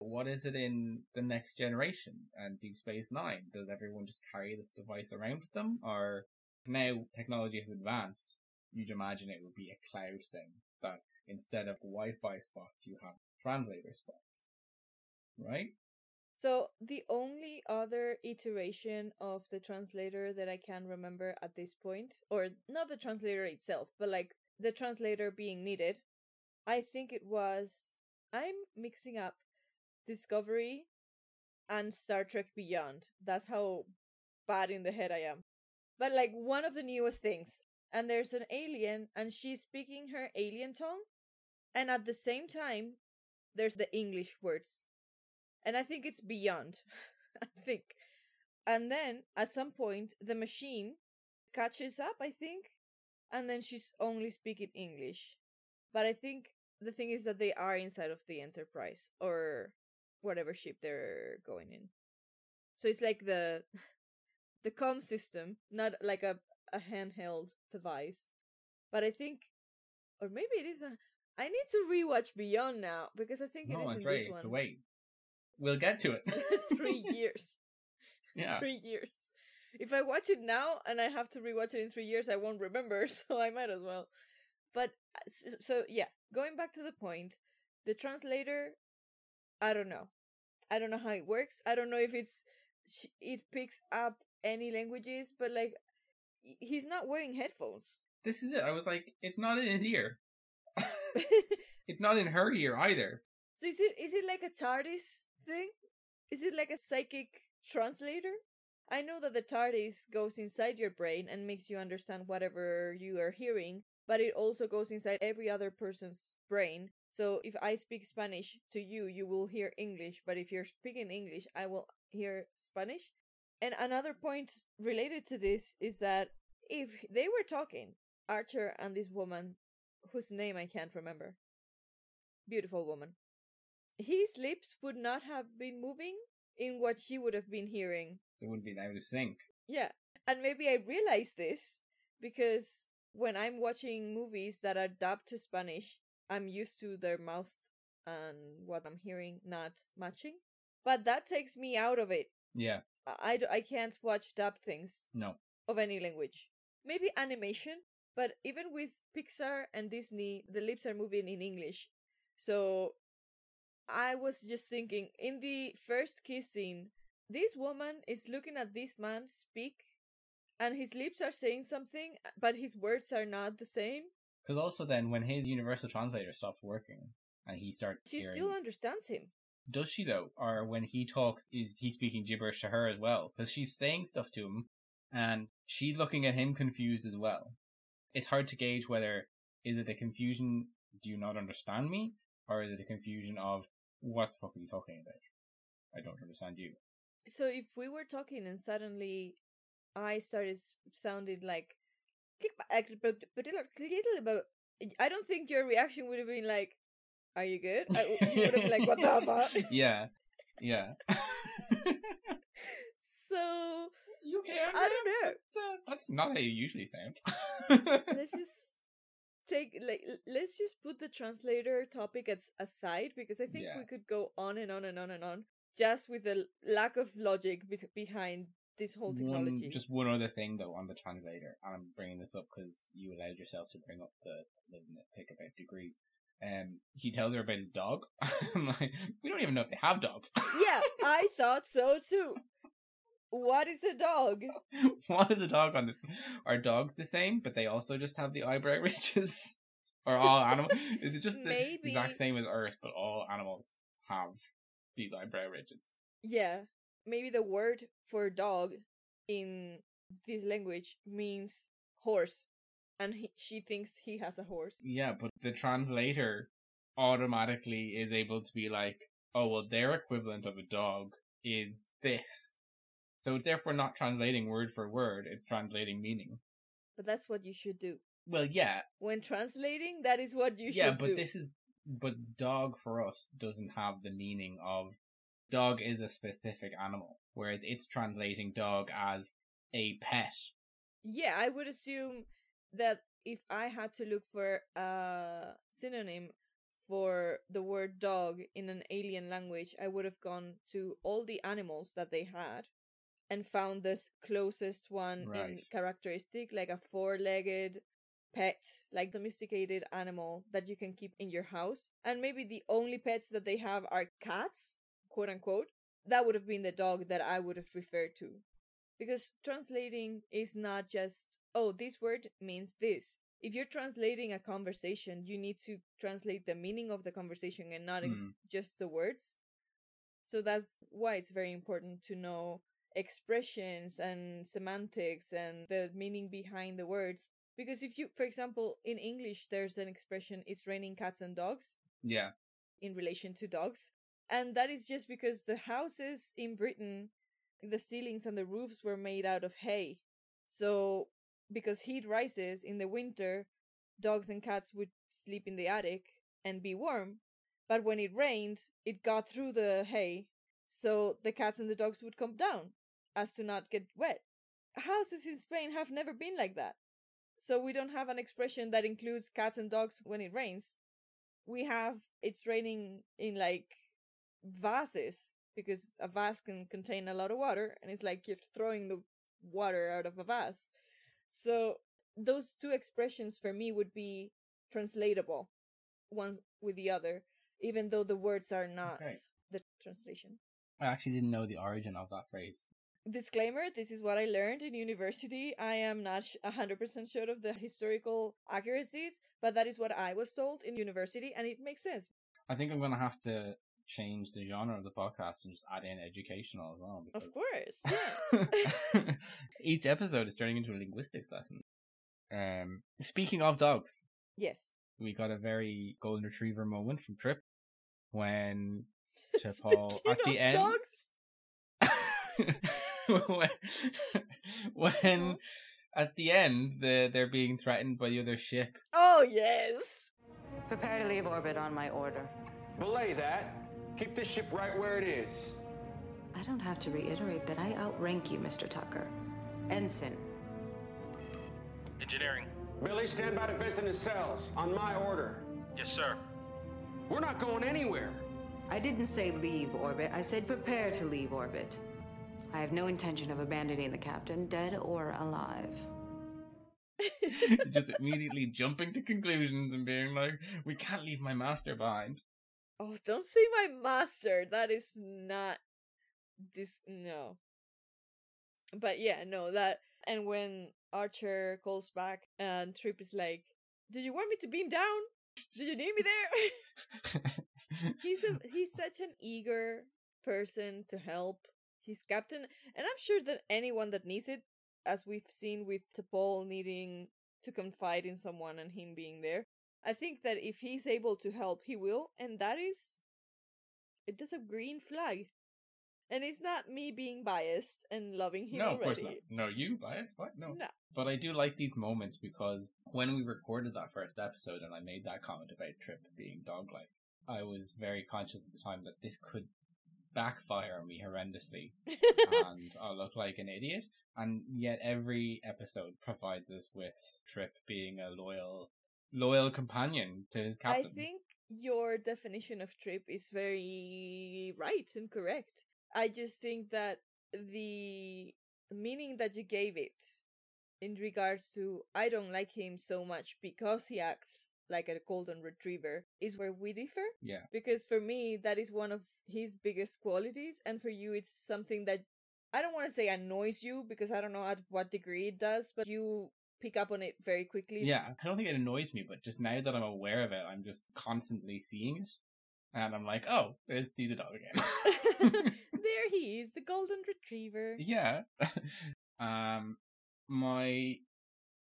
what is it in the next generation and Deep Space Nine? Does everyone just carry this device around with them? Or now technology has advanced, you'd imagine it would be a cloud thing that instead of Wi-Fi spots, you have translator spots. Right? So the only other iteration of the translator that I can remember at this point, or not the translator itself, but like the translator being needed, I think it was I'm mixing up Discovery and Star Trek Beyond. That's how bad in the head I am. But like one of the newest things, and there's an alien and she's speaking her alien tongue, and at the same time there's the English words and I think it's beyond. [laughs] I think. And then at some point, the machine catches up, I think, and then she's only speaking English. But I think the thing is that they are inside of the Enterprise or whatever ship they're going in. So it's like the [laughs] the com system, not like a a handheld device. But I think, or maybe it is a. I need to rewatch Beyond now because I think no, it is oh, in this one. wait. We'll get to it. [laughs] three [laughs] years. yeah. Three years. If I watch it now and I have to rewatch it in three years, I won't remember, [laughs] so I might as well. But uh, so, so yeah, going back to the point, the translator, I don't know. I don't know how it works. I don't know if it's it picks up any languages, but like he's not wearing headphones. This is it. I was like, it's not in his ear. [laughs] it's not in her ear either. So is it is it like a TARDIS thing? Is it like a psychic translator? I know that the TARDIS goes inside your brain and makes you understand whatever you are hearing, but it also goes inside every other person's brain. So if I speak Spanish to you, you will hear English, but if you're speaking English, I will hear Spanish. And another point related to this is that if they were talking, Archer and this woman, whose name I can't remember, beautiful woman, his lips would not have been moving in what she would have been hearing. They wouldn't be able to sync. Yeah. And maybe I realized this because when I'm watching movies that are dubbed to Spanish, I'm used to their mouth and what I'm hearing not matching. But that takes me out of it. Yeah. I, I, I can't watch dubbed things. No. Of any language. Maybe animation, but even with Pixar and Disney, the lips are moving in English. So I was just thinking in the first kiss scene, this woman is looking at this man speak, and his lips are saying something, but his words are not the same. Because also, then when his universal translator stops working and he starts, she hearing, still understands him. Does she though? Or when he talks, is he speaking gibberish to her as well? Because she's saying stuff to him, and she's looking at him confused as well. It's hard to gauge whether is it the confusion, do you not understand me, or is it a confusion of what the fuck are you talking about? I don't understand you. So if we were talking and suddenly I started sounding like but I don't think your reaction would have been like, "Are you good?" I, you would have been like, "What the [laughs] fuck?" Yeah, yeah. [laughs] [laughs] so you okay? I don't know. That's not how you usually sound. [laughs] let's just take like let's just put the translator topic as aside because I think Yeah. we could go on and on and on and on just with the lack of logic be- behind this whole technology. One, just one other thing though on the translator, and I'm bringing this up because you allowed yourself to bring up the the nitpick about degrees. Um, he tells her about his dog. [laughs] I'm like, we don't even know if they have dogs. yeah, I thought so too. What is a dog? [laughs] what is a dog on this? Are dogs the same, but they also just have the eyebrow [laughs] ridges? or all animals? Is it just the Maybe. exact same as Earth, but all animals have these eyebrow ridges? Yeah, maybe the word for dog in this language means horse, and he, she thinks he has a horse. Yeah, but the translator automatically is able to be like, oh, well, their equivalent of a dog is this. So it's therefore not translating word for word, it's translating meaning. But that's what you should do. Well, yeah, When translating, that is what you yeah, should do. Yeah, but this is but dog for us doesn't have the meaning of dog is a specific animal, whereas it's translating dog as a pet. Yeah, I would assume that if I had to look for a synonym for the word dog in an alien language, I would have gone to all the animals that they had and found the closest one in characteristic, like a four legged pet, like domesticated animal that you can keep in your house. And maybe the only pets that they have are cats, quote unquote. That would have been the dog that I would have referred to because translating is not just oh this word means this if you're translating a conversation you need to translate the meaning of the conversation and not Hmm. just the words so that's why it's very important to know expressions and semantics and the meaning behind the words because if you for example in english there's an expression it's raining cats and dogs Yeah, in relation to dogs. And that is just because the houses in Britain, the ceilings and the roofs were made out of hay. So, because heat rises in the winter, dogs and cats would sleep in the attic and be warm. But when it rained, it got through the hay. So the cats and the dogs would come down as to not get wet. Houses in Spain have never been like that. So we don't have an expression that includes cats and dogs when it rains we have it's raining in like vases because a vase can contain a lot of water and it's like you're throwing the water out of a vase so those two expressions for me would be translatable one with the other even though the words are not Okay. the translation I actually didn't know the origin of that phrase. Disclaimer this is what i learned in university i am not sh- 100% sure of the historical accuracies but that is what i was told in university and it makes sense I think I'm gonna have to change the genre of the podcast and just add in educational as well. of course [laughs] yeah [laughs] Each episode is turning into a linguistics lesson. Um, speaking of dogs, yes we got a very golden retriever moment from Trip when [laughs] T'Pol at the end. Dogs, [laughs] when, when at the end the, they're being threatened by the other ship. oh yes Prepare to leave orbit on my order. Belay that. Keep this ship right where it is. I don't have to reiterate that I outrank you, Mr. Tucker. Ensign. Engineering. Billy, stand by to vent in the cells. On my order. Yes, sir. We're not going anywhere. I didn't say leave orbit, I said prepare to leave orbit. I have no intention of abandoning the captain, dead or alive. [laughs] just immediately jumping to conclusions and being like, "We can't leave my master behind." oh don't say my master that is not this no but yeah no that and when archer calls back and trip is like do you want me to beam down do you need me there [laughs] [laughs] he's a he's such an eager person to help. He's captain, and I'm sure that anyone that needs it, as we've seen with T'Pol needing to confide in someone and him being there, I think that if he's able to help, he will, and that is it is a green flag. And it's not me being biased and loving him no, of course not. No, you bias? What? No. No. But I do like these moments because when we recorded that first episode and I made that comment about Trip being dog-like, I was very conscious at the time that this could backfire on me horrendously [laughs] and I'll look like an idiot. And yet every episode provides us with Trip being a loyal, loyal companion to his captain. I think your definition of trip is very right and correct. I just think that the meaning that you gave it in regards to I don't like him so much because he acts like a golden retriever is where we differ. Yeah. Because for me, that is one of his biggest qualities, and for you, it's something that I don't want to say annoys you because I don't know at what degree it does, but you pick up on it very quickly. Yeah, I don't think it annoys me, but just now that I'm aware of it, I'm just constantly seeing it. And I'm like, oh, there's see the dog again. [laughs] there he is, the golden retriever. yeah. [laughs] um, my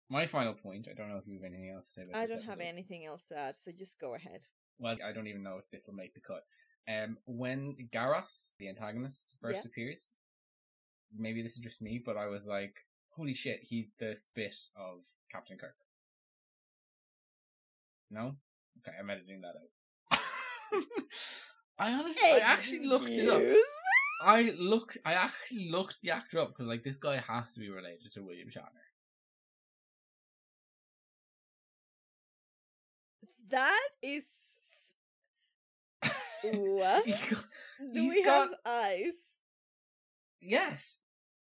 my final point. I don't know if you have anything else to say. About I don't have anything else to add, so just go ahead. Well, I don't even know if this will make the cut. Um, when Garos, the antagonist, first Yeah. appears, maybe this is just me, but I was like, holy shit, he's the spit of Captain Kirk. No? Okay, I'm editing that out. [laughs] I honestly, I actually looked it up. I look, I actually looked the actor up because like this guy has to be related to William Shatner. That is [laughs] what? Do he's we have eyes? yes,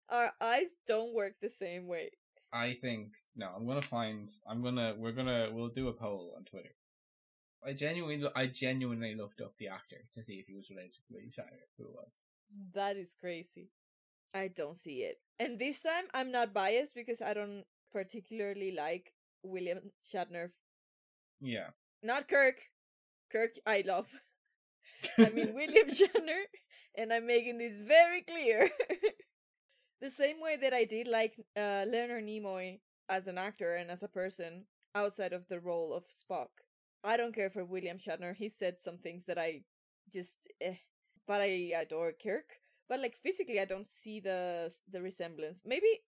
Our eyes don't work the same way. I think no. I'm gonna find. I'm gonna. We're gonna. We'll do a poll on Twitter. I genuinely, I genuinely looked up the actor to see if he was related to William Shatner. Who it was? That is crazy. I don't see it. And this time I'm not biased because I don't particularly like William Shatner. Yeah. Not Kirk. Kirk I love. [laughs] I mean William [laughs] Shatner and I'm making this very clear. [laughs] the same way that I did like uh Leonard Nimoy as an actor and as a person outside of the role of Spock. I don't care for William Shatner. He said some things that I just eh. But I adore Kirk. But like physically I don't see the the resemblance. Maybe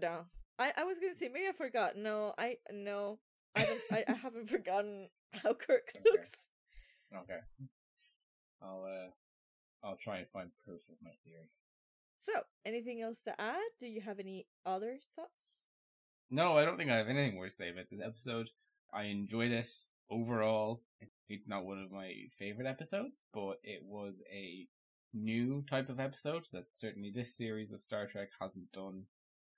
no. I, I was gonna say maybe I forgot. No, I no. I don't I, I haven't forgotten how Kirk [laughs] Okay. looks. Okay. I'll. uh I'll try and find proof of my theory. So, anything else to add? Do you have any other thoughts? No, I don't think I have anything more to say about this episode. I enjoyed this overall. It's not one of my favorite episodes, but it was a new type of episode that certainly this series of Star Trek hasn't done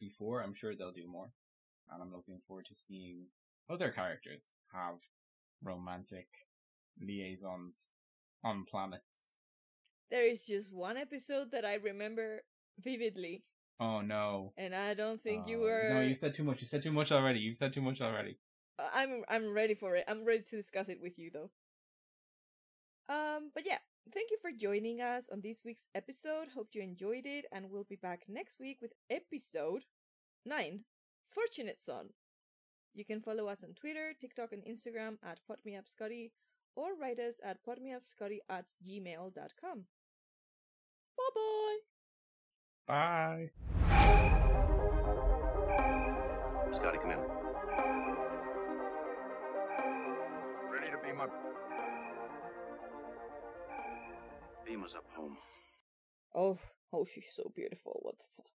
before. I'm sure they'll do more. And I'm looking forward to seeing other characters have romantic liaisons on planets. There is just one episode that I remember vividly, Oh no. and I don't think you Oh, were. No, you said too much. You said too much already. You've said too much already. Uh, I'm I'm ready for it. I'm ready to discuss it with you though. Um, but yeah, thank you for joining us on this week's episode. Hope you enjoyed it, and we'll be back next week with episode nine, Fortunate Son. You can follow us on Twitter, TikTok, and Instagram at PodMeUpScotty, or write us at podmeupscotty at gmail.com. Bye bye. Bye. Scotty, come in. Ready to beam up. Beam us up home. Oh, oh, she's so beautiful. What the fuck?